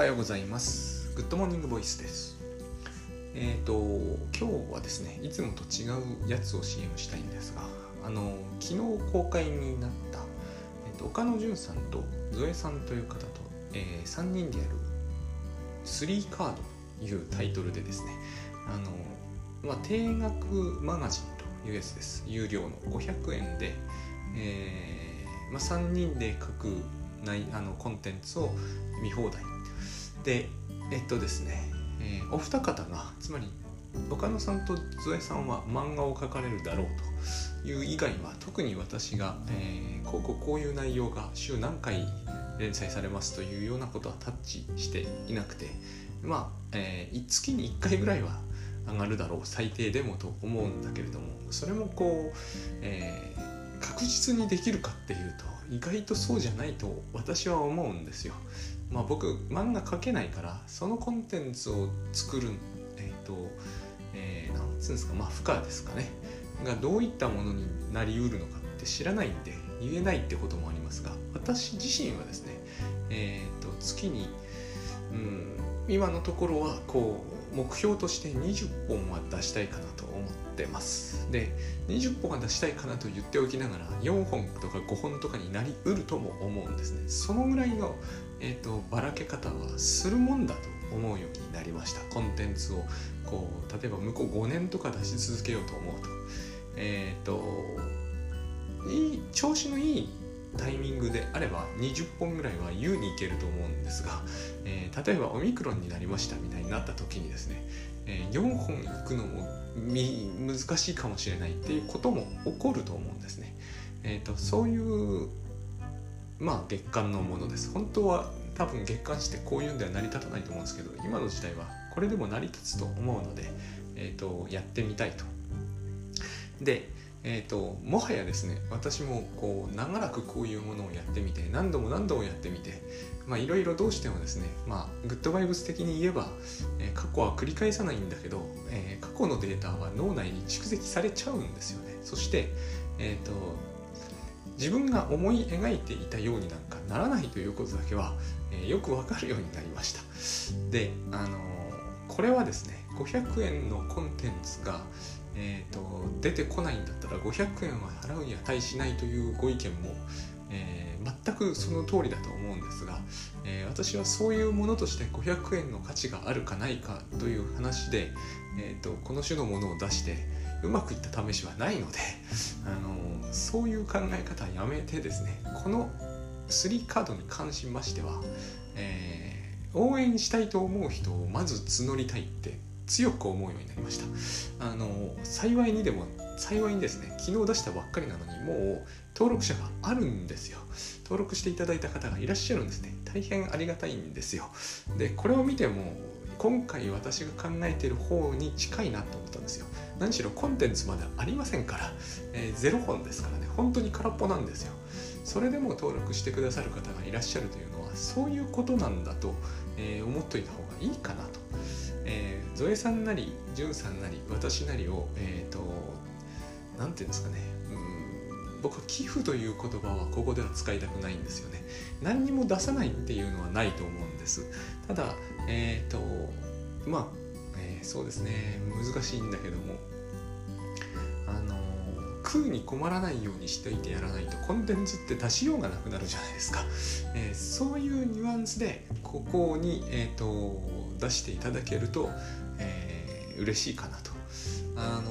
はようございます。 Good Morning Voice です。えっ、ー、と今日はですねいつもと違うやつを CM したいんですがあの昨日公開になった、えーと、岡野潤さんとゾエさんという方と、えー、3人でやる3カードというタイトルでですねあの、まあ、定額マガジンというやつです。有料の500円で、えーまあ、3人で書くないあのコンテンツを見放題でえっとですね、えー、お二方がつまり岡野さんとゾエさんは漫画を描かれるだろうという以外は特に私が、えー、こうこうこういう内容が週何回連載されますというようなことはタッチしていなくてまあ、えー、月に1回ぐらいは上がるだろう最低でもと思うんだけれどもそれもこう、えー、確実にできるかっていうと意外とそうじゃないと私は思うんですよ。まあ僕漫画描けないからそのコンテンツを作るえっ、ー、と、えー、なんつうんですかまあ負荷ですかね。がどういったものになりうるのかって知らないんで言えないってこともありますが私自身はですねえっ、ー、と月にうん今のところはこう目標として20本は出したいかなと思ってます。で20本は出したいかなと言っておきながら4本とか5本とかになりうるとも思うんですね。そのぐらいの、えーと、ばらけ方はするもんだと思うようになりましたコンテンツをこう例えば向こう5年とか出し続けようと思うとえっ、ー、といい調子のいいタイミングであれば20本ぐらいは優にいけると思うんですが、えー、例えばオミクロンになりましたみたいになった時にですね、えー、4本いくのも難しいかもしれないっていうことも起こると思うんですね。えーと、そういうまあ月間のものです。本当は多分月間してこういうんでは成り立たないと思うんですけど今の時代はこれでも成り立つと思うので、えーと、やってみたいと。でえーと、もはやですね私もこう長らくこういうものをやってみて何度も何度もやってみていろいろどうしてもですね、まあ、グッドバイブス的に言えば、えー、過去は繰り返さないんだけど、えー、過去のデータは脳内に蓄積されちゃうんですよねそして、えーと、自分が思い描いていたようになんかならないということだけは、え、よくわかるようになりました。であのこれはですね500円のコンテンツがえーと、出てこないんだったら500円は払うに値しないというご意見も、えー、全くその通りだと思うんですが、えー、私はそういうものとして500円の価値があるかないかという話で、えーと、この種のものを出してうまくいった試しはないので、あのそういう考え方はやめてですねこの3カードに関しましては、えー、応援したいと思う人をまず募りたいって強く思うようになりました。あの幸いにでも幸いにですね昨日出したばっかりなのにもう登録者があるんですよ。登録していただいた方がいらっしゃるんですね。大変ありがたいんですよ。でこれを見ても今回私が考えている方に近いなと思ったんですよ。何しろコンテンツまでありませんから、えー、0本ですからね。本当に空っぽなんですよ。それでも登録してくださる方がいらっしゃるというのはそういうことなんだと、えー、思っといた方がいいかなと。えー、ゾエさんなりジュンさんなり私なりをえっ、ー、と何て言うんですかね。僕は寄付という言葉はここでは使いたくないんですよね。何にも出さないっていうのはないと思うんです。ただえっ、ー、とまあ、えー、そうですね。難しいんだけども。あの食うに困らないようにしていてやらないとコンテンツって出しようがなくなるじゃないですか、えー、そういうニュアンスでここにえ、ー、と出していただけると、えー、嬉しいかなと。あの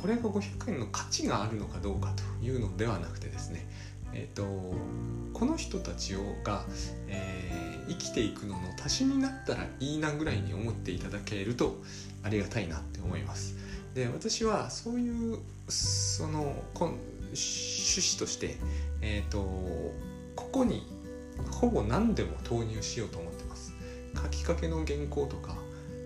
これが500円の価値があるのかどうかというのではなくてですね。えーと、この人たちをが、えー、生きていくのの足しになったらいいなぐらいに思っていただけるとありがたいなって思います。で私はそういうその趣旨として、えーとここにほぼ何でも投入しようと思ってます。書きかけの原稿とか、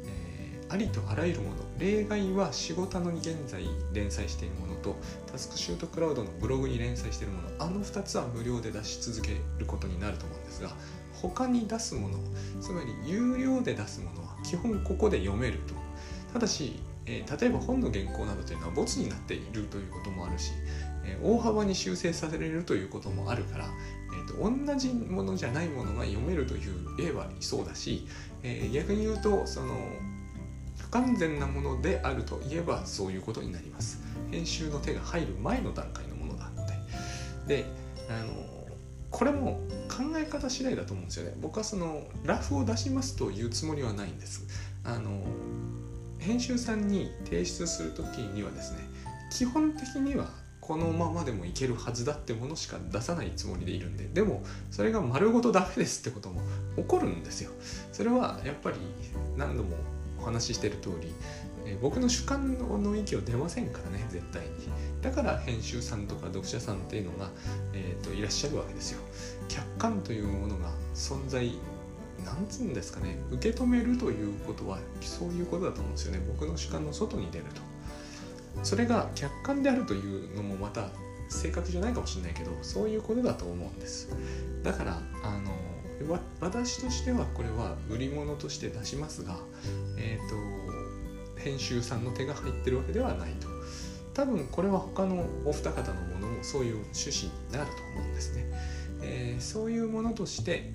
えー、ありとあらゆるもの。例外は仕事のに現在連載しているもの。とタスクシュートクラウドのブログに連載しているものあの2つは無料で出し続けることになると思うんですが他に出すものつまり有料で出すものは基本ここで読めると。ただし、えー、例えば本の原稿などというのはボツになっているということもあるし、えー、大幅に修正されるということもあるから、えーと、同じものじゃないものが読めるという言えばそうだし、えー、逆に言うとその不完全なものであるといえばそういうことになります。編集の手が入る前の段階のものなのでであのこれも考え方次第だと思うんですよね。僕はそのラフを出しますというつもりはないんです。あの編集さんに提出する時にはですね基本的にはこのままでもいけるはずだってものしか出さないつもりでいるんででもそれが丸ごとダメですってことも起こるんですよ。それはやっぱり何度もお話ししてる通り、え僕の主観の域を出ませんからね絶対に。だから編集さんとか読者さんっていうのが、えーと、といらっしゃるわけですよ。客観というものが存在なんつうんですかね受け止めるということはそういうことだと思うんですよね。僕の主観の外に出ると。それが客観であるというのもまた正確じゃないかもしれないけどそういうことだと思うんです。だからあの私としてはこれは売り物として出しますがえっ、ー、と編集さんの手が入ってるわけではないと。多分これは他のお二方のものもそういう趣旨になると思うんですね、えー、そういうものとして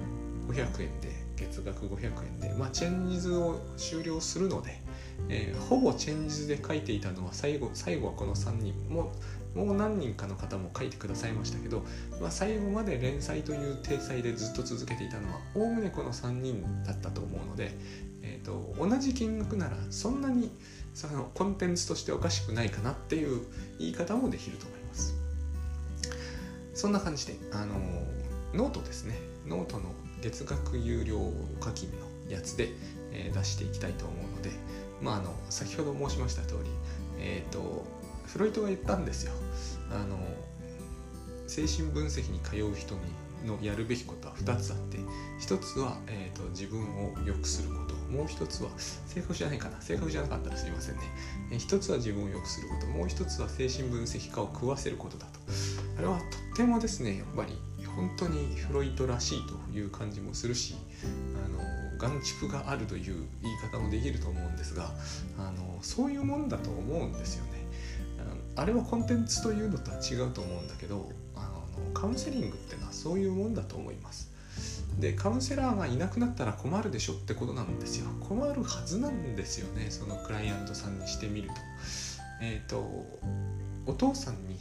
500円で月額500円で、まあ、チェンジ図を終了するので、えー、ほぼチェンジ図で書いていたのは最後最後はこの3人ももう何人かの方も書いてくださいましたけど、まあ、最後まで連載という体裁でずっと続けていたのはおおむねこの3人だったと思うので、えーと、同じ金額ならそんなにそのコンテンツとしておかしくないかなっていう言い方もできると思います。そんな感じで、あのノートですねノートの月額有料課金のやつで、えー、出していきたいと思うので、まあ、あの先ほど申しました通り、えーと、フロイトが言ったんですよあの精神分析に通う人にのやるべきことは2つあって1つは、えーと、自分を良くすること。もう1つは正確じゃないかな。正確じゃなかったらすいませんね、えー、1つは自分を良くすること。もう1つは精神分析家を食わせることだと。あれはとってもですねやっぱり本当にフロイトらしいという感じもするしあの眼蓄があるという言い方もできると思うんですがあのそういうもんだと思うんですよね。あれはコンテンツというのとは違うと思うんだけどあのカウンセリングってのはそういうもんだと思います。でカウンセラーがいなくなったら困るでしょってことなんですよ。困るはずなんですよねそのクライアントさんにしてみると。えっ、ー、とお父さんに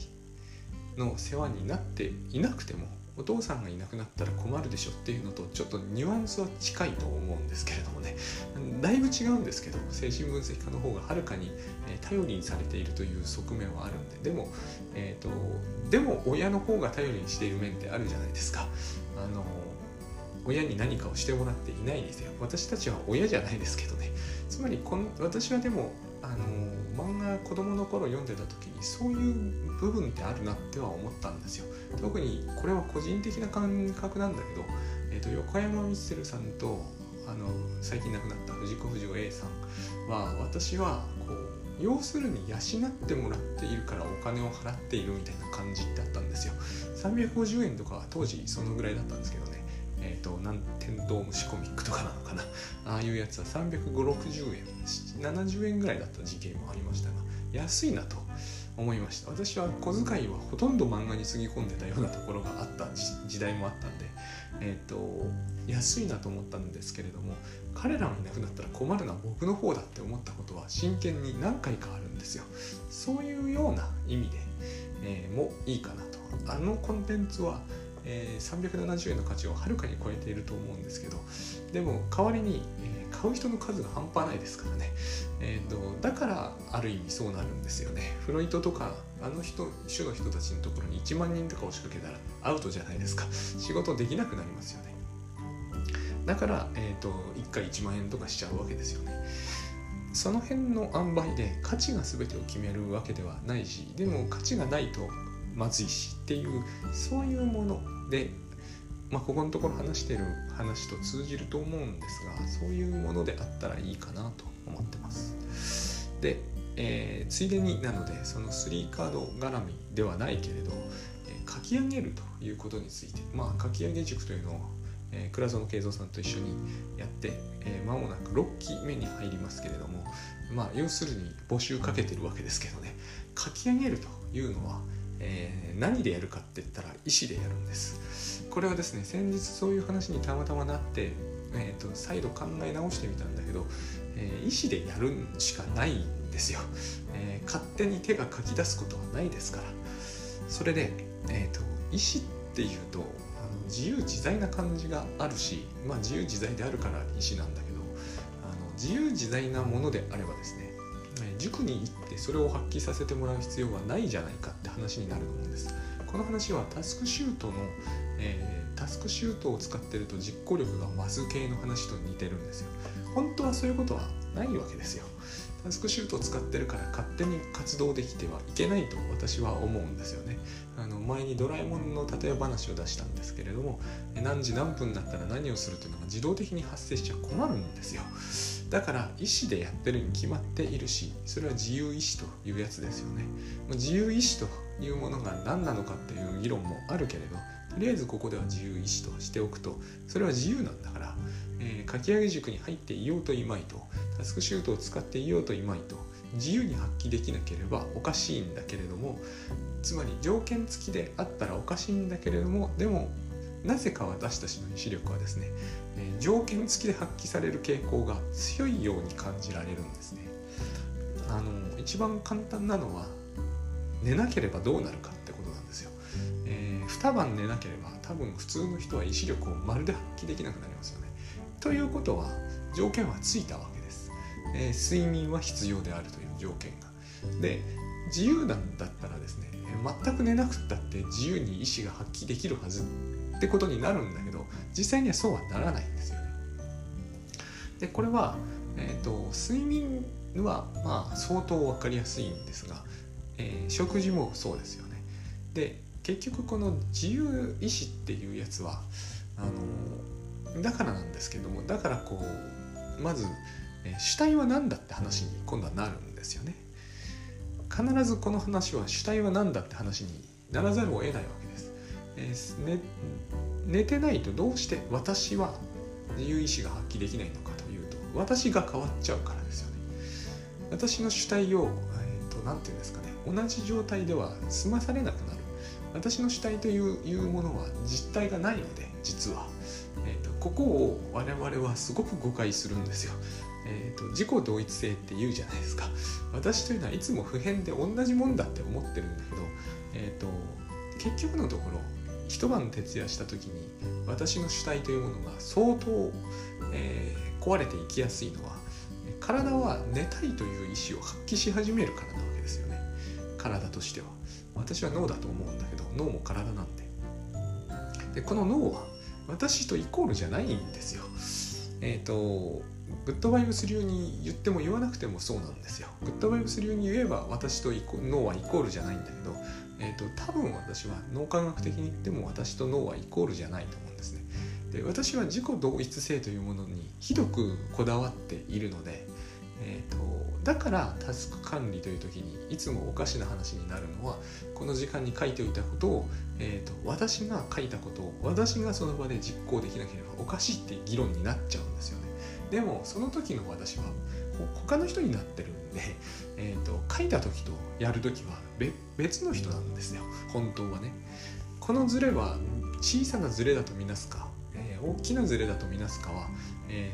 の世話になっていなくてもお父さんがいなくなったら困るでしょっていうのとちょっとニュアンスは近いと思うんですけれどもね。だいぶ違うんですけど精神分析家の方がはるかに頼りにされているという側面はあるんで。でも、えーと、でも親の方が頼りにしている面ってあるじゃないですか。あの親に何かをしてもらっていないですよ。私たちは親じゃないですけどね。つまりこん私はでもあの漫画子供の頃読んでた時にそういう部分ってあるなっては思ったんですよ。特にこれは個人的な感覚なんだけど、えーと、横山光輝さんとあの最近亡くなった藤子不二雄 A さんは私はこう要するに養ってもらっているからお金を払っているみたいな感じってあったんですよ。350円とか当時そのぐらいだったんですけどね。えっ、ー、となんテントウムシコミックとかなのかな。ああいうやつは35060円。70円ぐらいだった時期もありましたが安いなと思いました。私は小遣いはほとんど漫画につぎ込んでたようなところがあった時代もあったんで、えーと、安いなと思ったんですけれども彼らがいなくなったら困るのは僕の方だって思ったことは真剣に何回かあるんですよ。そういうような意味で、えー、もいいかなと。あのコンテンツはえー、370円の価値をはるかに超えていると思うんですけどでも代わりに、えー、買う人の数が半端ないですからね、えーと、だからある意味そうなるんですよね。フロイトとかあの人種の人たちのところに1万人とか押しかけたらアウトじゃないですか。仕事できなくなりますよね。だから、えーと、1回1万円とかしちゃうわけですよね。その辺の塩梅で価値が全てを決めるわけではないしでも価値がないとまずいしっていうそういうもの。で、まあ、ここのところ話してる話と通じると思うんですがそういうものであったらいいかなと思ってます。で、えー、ついでになのでその3カード絡みではないけれど、えー、書き上げるということについてまあ書き上げ塾というのをえー、倉園慶三さんと一緒にやって、えー、間もなく6期目に入りますけれどもまあ要するに募集かけてるわけですけどね。書き上げるというのは、えー、何でやるかって言ったら意思でやるんです。これはですね先日そういう話にたまたまなって、えーと、再度考え直してみたんだけど、えー、意思でやるしかないんですよ、えー、勝手に手が書き出すことはないですから。それで、えーと、意思っていうとあの自由自在な感じがあるし、まあ、自由自在であるから意思なんだけどあの自由自在なものであればですね塾に行ってそれを発揮させてもらう必要はないじゃないかって話になると思うんです。この話はタスクシュートの、えー、タスクシュートを使ってると実行力が増す系の話と似てるんですよ。本当はそういうことはないわけですよ。タスクシュートを使ってるから勝手に活動できてはいけないと私は思うんですよね。あの前にドラえもんの例え話を出したんですけれども何時何分になったら何をするというのが自動的に発生しちゃ困るんですよ。だから意思でやってるに決まっているしそれは自由意志というやつですよね。自由意志というものが何なのかっていう議論もあるけれどとりあえずここでは自由意志としておくとそれは自由なんだから、えー、書き上げ塾に入っていようといまいとタスクシュートを使っていようといまいと自由に発揮できなければおかしいんだけれどもつまり条件付きであったらおかしいんだけれどもでもなぜか私たちの意志力はですね、え条件付きで発揮される傾向が強いように感じられるんですね。あの一番簡単なのは寝なければどうなるかってことなんですよ、えー、二晩寝なければ多分普通の人は意志力をまるで発揮できなくなりますよね。ということは条件はついたわけです、えー、睡眠は必要であるという条件が。で自由なんだったらですね全く寝なくったって自由に意志が発揮できるはずってことになるんだけど実際にはそうはならないんですよね。でこれは、えーと、睡眠はまあ相当分かりやすいんですが、えー、食事もそうですよね。で結局この自由意志っていうやつはあのだからなんですけどもだからこうまず、え、主体は何だって話に今度はなるんですよね。必ずこの話は主体は何だって話にならざるを得ないわけです。えーね、寝てないとどうして私は自由意志が発揮できないのかというと私が変わっちゃうからですよね。私の主体を何、えーと、て言うんですかね同じ状態では済まされなくなる私の主体というものは実体がないので実は、ここを我々はすごく誤解するんですよ。えーと、自己同一性って言うじゃないですか。私というのはいつも普遍で同じもんだって思ってるんだけど、えーと、結局のところ一晩徹夜した時に私の主体というものが相当、えー、壊れていきやすいのは体は寝たいという意思を発揮し始めるからなわけですよね。体としては。私は脳だと思うんだけど脳も体なんで。でこの脳は私とイコールじゃないんですよえっ、ー、とグッドバイブス流に言っても言わなくてもそうなんですよ。グッドバイブス流に言えば私と脳はイコールじゃないんだけど、えーと、多分私は脳科学的に言っても私と脳はイコールじゃないと思うんですね。で私は自己同一性というものにひどくこだわっているので、えーと、だからタスク管理という時にいつもおかしな話になるのはこの時間に書いておいたことを、えーと私が書いたことを私がその場で実行できなければおかしいって議論になっちゃうんですよね。でもその時の私は他の人になってるんで、えーと、書いた時とやる時は別の人なんですよ。本当はね。このズレは小さなズレだとみなすか、大きなズレだとみなすかは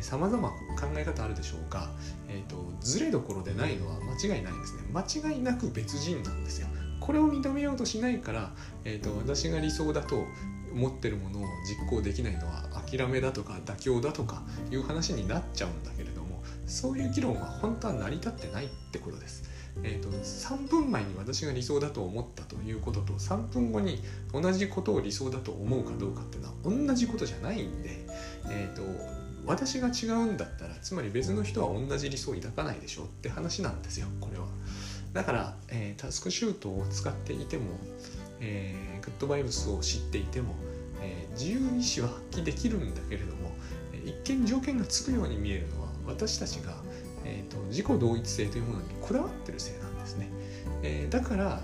さまざま考え方あるでしょうが、えーと、ズレどころでないのは間違いないですね間違いなく別人なんですよこれを認めようとしないから、えーと私が理想だと持ってるものを実行できないのは諦めだとか妥協だとかいう話になっちゃうんだけれどもそういう議論は本当は成り立ってないってことです。えーと、3分前に私が理想だと思ったということと3分後に同じことを理想だと思うかどうかっていうのは同じことじゃないんで、えーと、私が違うんだったらつまり別の人は同じ理想を抱かないでしょって話なんですよこれは。だから、えー、タスクシュートを使っていても、えー、グッドバイブスを知っていてもえー、自由意志は発揮できるんだけれども、一見条件がつくように見えるのは私たちが、えーと、自己同一性というものにこだわってるせいなんですね、えー、だから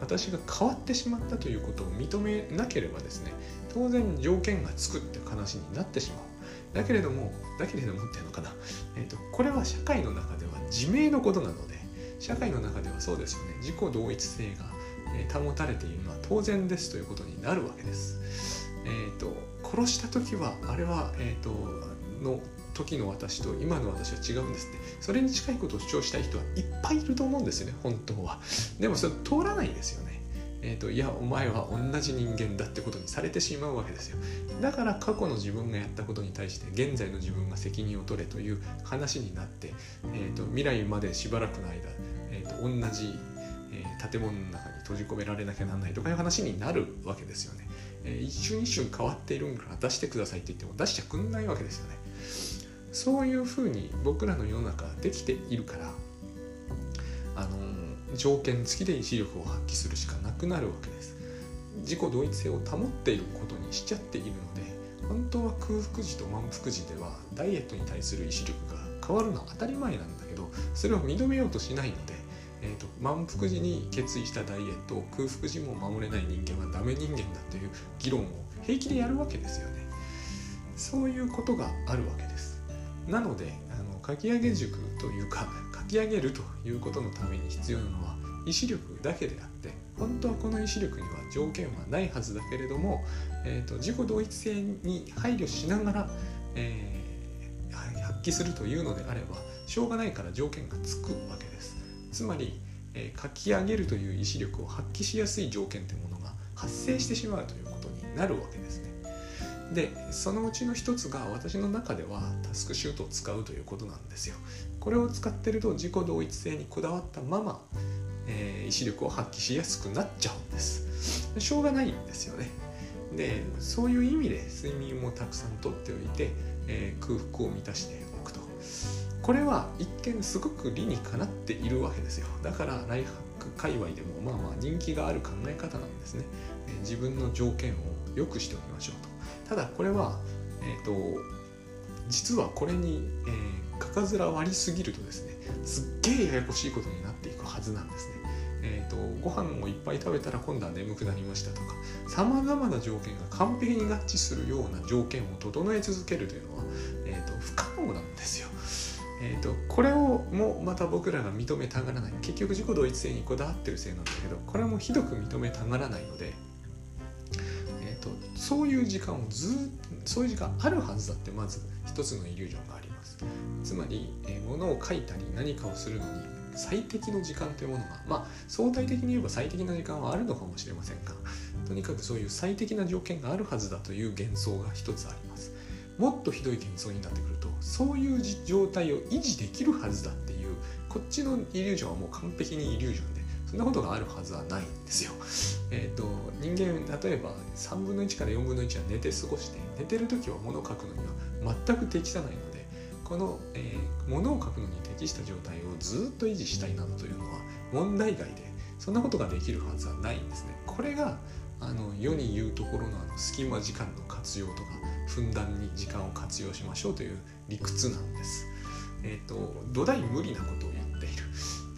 私が変わってしまったということを認めなければですね当然条件がつくって話になってしまう。だけれどもだけれどもっていうのかな、えーと、これは社会の中では自明のことなので社会の中ではそうですよね。自己同一性が保たれているのは当然ですということになるわけです。えーと、殺した時はあれは、えーと、の時の私と今の私は違うんですって。それに近いことを主張したい人はいっぱいいると思うんですよね。本当は。でもそれ通らないんですよね。えーと、いやお前は同じ人間だってことにされてしまうわけですよ。だから過去の自分がやったことに対して現在の自分が責任を取れという話になって、えーと、未来までしばらくの間、えーと、同じ、えー、建物の中に閉じ込められなきゃなんないとかいう話になるわけですよね、えー、一瞬一瞬変わっているんから出してくださいって言っても出しちゃくんないわけですよね。そういうふうに僕らの世の中できているからあの条件付きで意志力を発揮するしかなくなるわけです。自己同一性を保っていることにしちゃっているので本当は空腹時と満腹時ではダイエットに対する意志力が変わるのは当たり前なんだけどそれを認めようとしないので、えーと、満腹時に決意したダイエットを空腹時も守れない人間はダメ人間だという議論を平気でやるわけですよね。そういうことがあるわけです。なのであのかき上げ塾というか書き上げるということのために必要なのは意志力だけであって本当はこの意志力には条件はないはずだけれども、えーと、自己同一性に配慮しながら、えー、発揮するというのであればしょうがないから条件がつくわけです。つまり、えー、書き上げるという意志力を発揮しやすい条件というものが発生してしまうということになるわけですね。でそのうちの一つが私の中ではタスクシュートを使うということなんですよ。これを使ってると自己同一性にこだわったまま、えー、意志力を発揮しやすくなっちゃうんです。しょうがないんですよね。でそういう意味で睡眠もたくさんとっておいて、えー、空腹を満たしておくと。これは一見すごく理にかなっているわけですよ。だからライフハック界隈でもまあまあ人気がある考え方なんですね、えー、自分の条件を良くしておきましょうと。ただこれは、えーと、実はこれに、えー、かかずら割りすぎるとですねすっげえややこしいことになっていくはずなんですね。えーと、ご飯をいっぱい食べたら今度は眠くなりましたとかさまざまな条件が完璧に合致するような条件を整え続けるというのは、えーと、不可能なんですよ。えーと、これをもまた僕らが認めたがらない結局自己同一性にこだわってるせいなんだけどこれもひどく認めたがらないのでそういう時間をずそういう時間あるはずだってまず一つのイリュージョンがあります。つまり、えー、物を書いたり何かをするのに最適の時間というものがまあ相対的に言えば最適な時間はあるのかもしれませんがとにかくそういう最適な条件があるはずだという幻想が一つあります。もっとひどい幻想になってくるとそういう状態を維持できるはずだっていうこっちのイリュージョンはもう完璧にイリュージョンでそんなことがあるはずはないんですよ。えっ、ー、と人間例えば3分の1から4分の1は寝て過ごして寝てる時は物を書くのには全く適さないのでこの、えー、物を書くのに適した状態をずっと維持したいなどというのは問題外でそんなことができるはずはないんですね。これがあの世に言うところのあの隙間時間の活用とかふんだんに時間を活用しましょうという理屈なんです。え、ー、と土台無理なこと。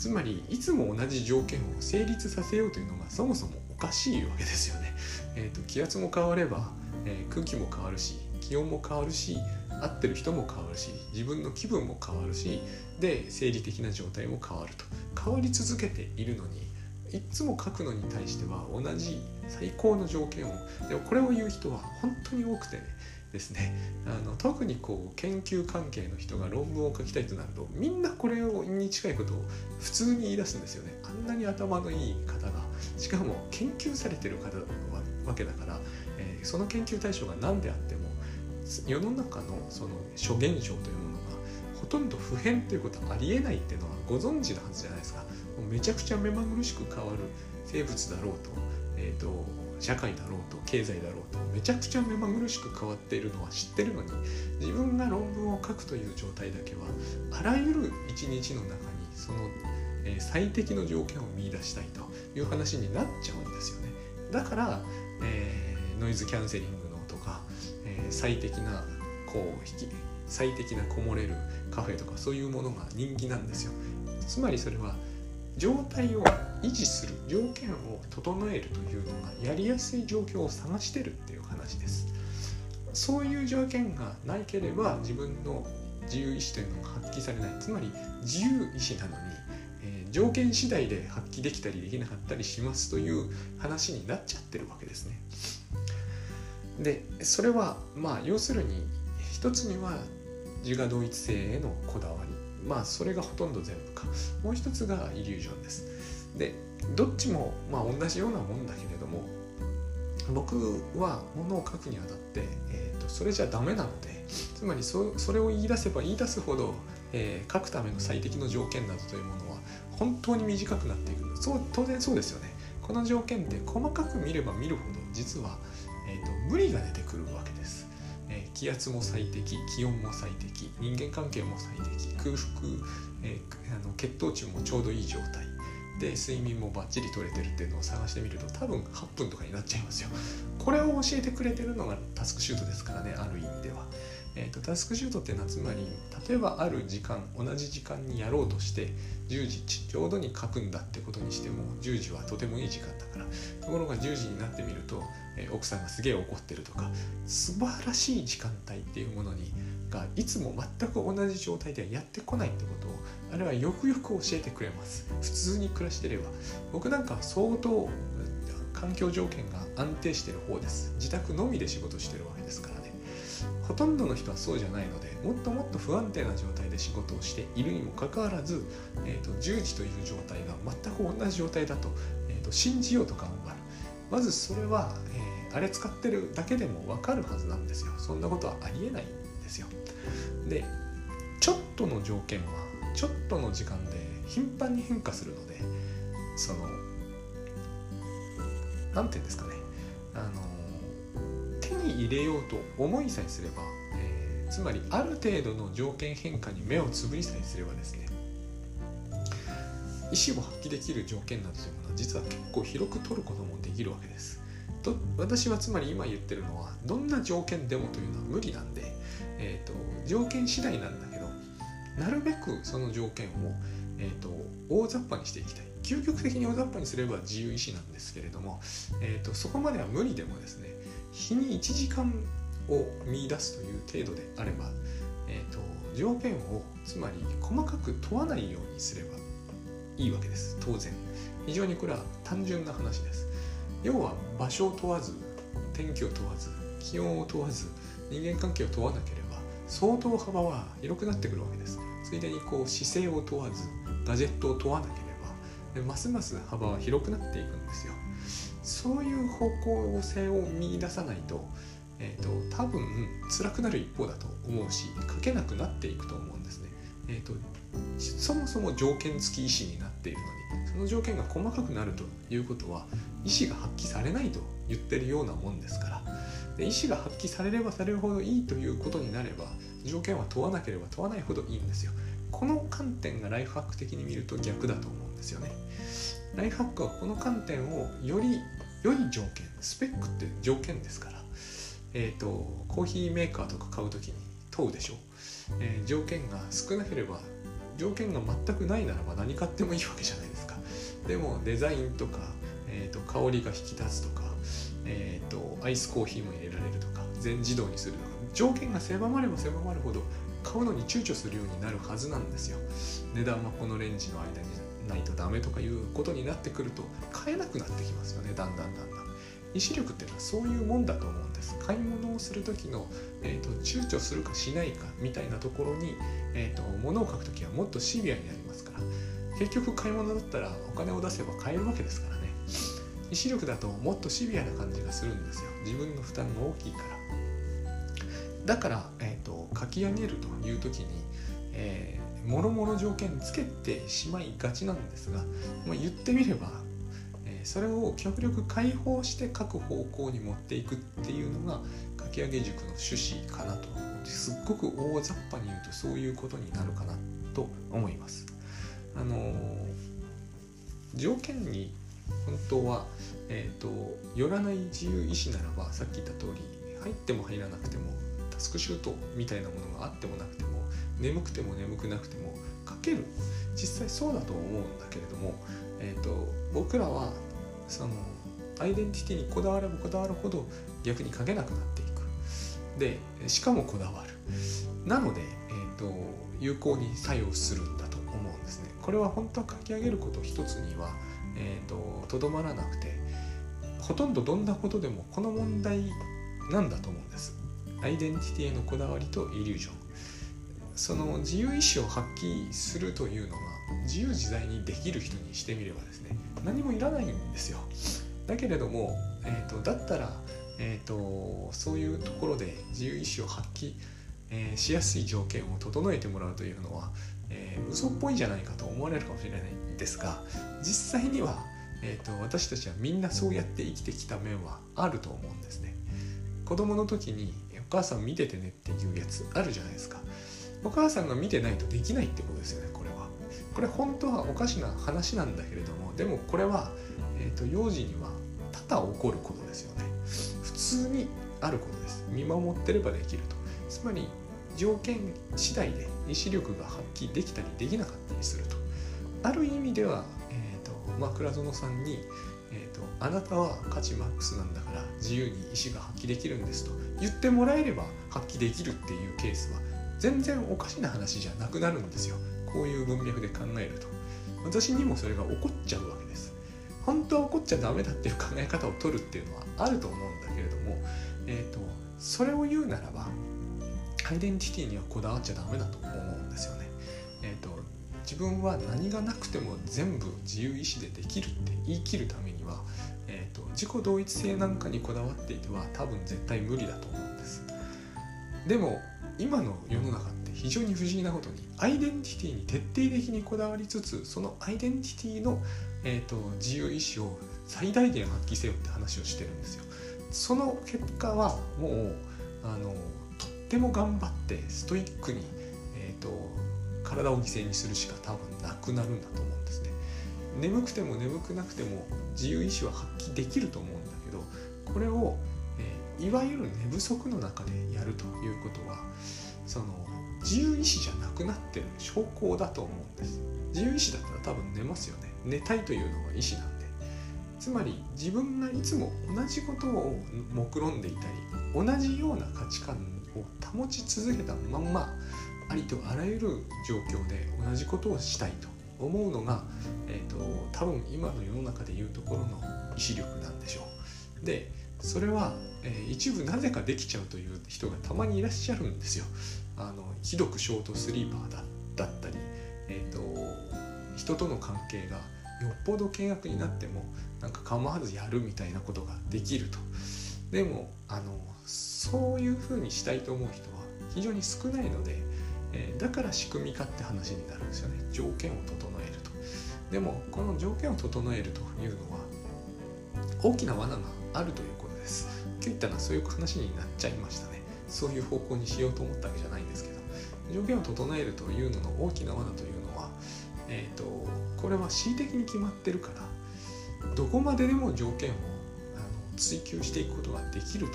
つまりいつも同じ条件を成立させようというのがそもそもおかしいわけですよね。えーと、気圧も変われば、えー、空気も変わるし気温も変わるし合ってる人も変わるし自分の気分も変わるしで生理的な状態も変わると変わり続けているのにいつも書くのに対しては同じ最高の条件をでもこれを言う人は本当に多くてねですねあの特にこう研究関係の人が論文を書きたいとなるとみんなこれを近いことを普通に言い出すんですよね。あんなに頭のいい方がしかも研究されてる方わけだから、えー、その研究対象が何であっても世の中のその諸現象というものがほとんど普遍ということはありえないっていうのはご存知のはずじゃないですか。もうめちゃくちゃ目まぐるしく変わる生物だろうと,、えーと社会だろうと経済だろうとめちゃくちゃ目まぐるしく変わっているのは知ってるのに自分が論文を書くという状態だけはあらゆる一日の中にその、え、最適の条件を見いだしたいという話になっちゃうんですよね。だから、えー、ノイズキャンセリングのとか、えー、最適なこう引き最適なこもれるカフェとかそういうものが人気なんですよ。つまりそれは状態を維持する条件を整えるというのがやりやすい状況を探してるっていう話です。そういう条件がないければ自分の自由意志というのが発揮されない。つまり自由意志なのに、えー、条件次第で発揮できたりできなかったりしますという話になっちゃってるわけですね。でそれはまあ要するに一つには自我同一性へのこだわり。まあそれがほとんど全部か。もう一つがイリュージョンです。でどっちもまあ同じようなもんだけれども僕はものを書くにあたって、えーと、それじゃダメなのでつまりそそれを言い出せば言い出すほど、えー、書くための最適の条件などというものは本当に短くなっていく。そう当然そうですよね。この条件って細かく見れば見るほど実は、えーと無理が出てくるわけです、気圧も最適気温も最適人間関係も最適空腹、えー、あの血糖値もちょうどいい状態。で睡眠もバッチリ取れてるっていうのを探してみると多分8分とかになっちゃいますよ。これを教えてくれてるのがタスクシュートですからねある意味では、えーと、タスクシュートっていうのはつまり例えばある時間同じ時間にやろうとして10時ちょうどに書くんだってことにしても10時はとてもいい時間だところが10時になってみるとえ奥さんがすげえ怒ってるとか素晴らしい時間帯っていうものにがいつも全く同じ状態ではやってこないってことをあれはよくよく教えてくれます。普通に暮らしてれば。僕なんか相当環境条件が安定してる方です。自宅のみで仕事してるわけですからね。ほとんどの人はそうじゃないのでもっともっと不安定な状態で仕事をしているにもかかわらず、えーと、10時という状態が全く同じ状態だと,、と信じようと頑張る。まずそれは、えー、あれ使ってるだけでも分かるはずなんですよ。そんなことはありえないんですよ。でちょっとの条件はちょっとの時間で頻繁に変化するのでその何て言うんですかね。あの手に入れようと思いさえすれば、えー、つまりある程度の条件変化に目をつぶりさえすればですね意思を発揮できる条件などというものは実は結構広く取ることもできるわけです。と私はつまり今言ってるのはどんな条件でもというのは無理なんで、えーと、条件次第なんだけどなるべくその条件を、えーと、大雑把にしていきたい究極的に大雑把にすれば自由意志なんですけれども、えーと、そこまでは無理でもですね日に1時間を見出すという程度であれば、えー、と条件をつまり細かく問わないようにすればいいわけです。当然。非常にこれは単純な話です。要は場所を問わず天気を問わず気温を問わず人間関係を問わなければ相当幅は広くなってくるわけです。ついでにこう姿勢を問わずガジェットを問わなければますます幅は広くなっていくんですよ。そういう方向性を見出さないと,、えーと、多分辛くなる一方だと思うし書けなくなっていくと思うんですね。えーとそもそも条件付き意思になっているのにその条件が細かくなるということは意思が発揮されないと言ってるようなもんですから。で意思が発揮されればされるほどいいということになれば条件は問わなければ問わないほどいいんですよ。この観点がライフハック的に見ると逆だと思うんですよね。ライフハックはこの観点をより良い条件スペックって条件ですから。えっ、ー、とコーヒーメーカーとか買う時に問うでしょ。う、えー、条件が少なければ条件が全くないならば何買ってもいいわけじゃないですか。でもデザインとか、えーと、香りが引き立つとか、えーと、アイスコーヒーも入れられるとか全自動にするとか条件が狭まれば狭まるほど買うのに躊躇するようになるはずなんですよ。値段はこのレンジの間にないとダメとかいうことになってくると買えなくなってきますよね。だんだんだんだん。意志力っていうのはそういうもんだと思うんです。買い物をする時の、えーと、躊躇するかしないかみたいなところに、えーと、物を書く時はもっとシビアになりますから。結局買い物だったらお金を出せば買えるわけですからね。意志力だともっとシビアな感じがするんですよ。自分の負担が大きいから。だから、えーと、書き上げるという時に、えー、もろもろ条件つけてしまいがちなんですが、まあ、言ってみればそれを極力解放して書く方向に持っていくっていうのが書き上げ塾の趣旨かなとすっごく大雑把に言うとそういうことになるかなと思います。あの条件に本当は、えーと、寄らない自由意志ならばさっき言った通り入っても入らなくてもタスクシュートみたいなものがあってもなくても眠くても眠くなくても書ける実際そうだと思うんだけれども、えーと僕らはそのアイデンティティにこだわればこだわるほど逆に書けなくなっていく。でしかもこだわる。なので、えーと、有効に作用するんだと思うんですね。これは本当は書き上げること一つにはえーと、どまらなくてほとんどどんなことでもこの問題なんだと思うんです。アイデンティティへのこだわりとイリュージョン。その自由意志を発揮するというのが自由自在にできる人にしてみればですね何もいらないんですよ。だけれども、えーと、だったら、えーと、そういうところで自由意志を発揮、えー、しやすい条件を整えてもらうというのは、えー、嘘っぽいんじゃないかと思われるかもしれないんですが実際には、えーと、私たちはみんなそうやって生きてきた面はあると思うんですね。子供の時にお母さん見ててねっていうやつあるじゃないですか。お母さんが見てないとできないってことですよね。これ本当はおかしな話なんだけれどもでもこれは、えーと、幼児には多々起こることですよね。普通にあることです。見守ってればできると。つまり条件次第で意志力が発揮できたりできなかったりすると。ある意味では、えーとまあ、倉園さんに、えーと「あなたは価値マックスなんだから自由に意志が発揮できるんです」と。言ってもらえれば発揮できるっていうケースは全然おかしな話じゃなくなるんですよ。こういう文脈で考えると私にもそれが起こっちゃうわけです本当は起こっちゃダメだっていう考え方を取るっていうのはあると思うんだけれども、えーと、それを言うならばアイデンティティにはこだわっちゃダメだと思うんですよね。えーと、自分は何がなくても全部自由意志でできるって言い切るためには、えーと自己同一性なんかにこだわっていては多分絶対無理だと思うんです。でも今の世の中って非常に不思議なことにアイデンティティに徹底的にこだわりつつそのアイデンティティの、えーと、自由意志を最大限発揮せよって話をしてるんですよ。その結果はもうあのとっても頑張ってストイックに、えーと、体を犠牲にするしか多分なくなるんだと思うんですね。眠くても眠くなくても自由意志は発揮できると思うんだけどこれをえいわゆる寝不足の中でやるということはその自由意志じゃなくなってる証拠だと思うんです自由意志だったら多分寝ますよね寝たいというのが意志なんでつまり自分がいつも同じことを目論んでいたり同じような価値観を保ち続けたまんまありとあらゆる状況で同じことをしたいと思うのが、えーと、多分今の世の中でいうところの意志力なんでしょう。でそれは、えー、一部なぜかできちゃうという人がたまにいらっしゃるんですよ。あのひどくショートスリーパーだだったり、えーと、人との関係がよっぽど険悪になってもなんか構わずやるみたいなことができると。でもあのそういうふうにしたいと思う人は非常に少ないので、えー、だから仕組み化って話になるんですよね条件を整えると。でもこの条件を整えるというのは大きな罠があるということです。今日言ったのはそういう話になっちゃいましたね。そういう方向にしようと思ったわけじゃないんですけど、条件を整えるというのの大きな罠というのは、えっ、ー、と、これは恣意的に決まってるから、どこまででも条件をあの追求していくことができると。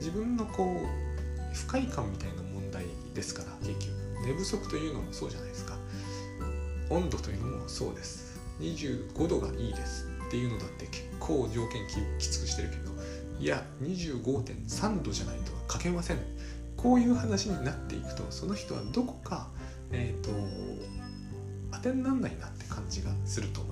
自分のこう、不快感みたいな問題ですから、結局。寝不足というのもそうじゃないですか。温度というのもそうです。25度がいいですっていうのだって結構条件きつくしてるけどいや25.3度じゃないと書けません。こういう話になっていくとその人はどこかえっ、ー、と当てになんないなって感じがすると。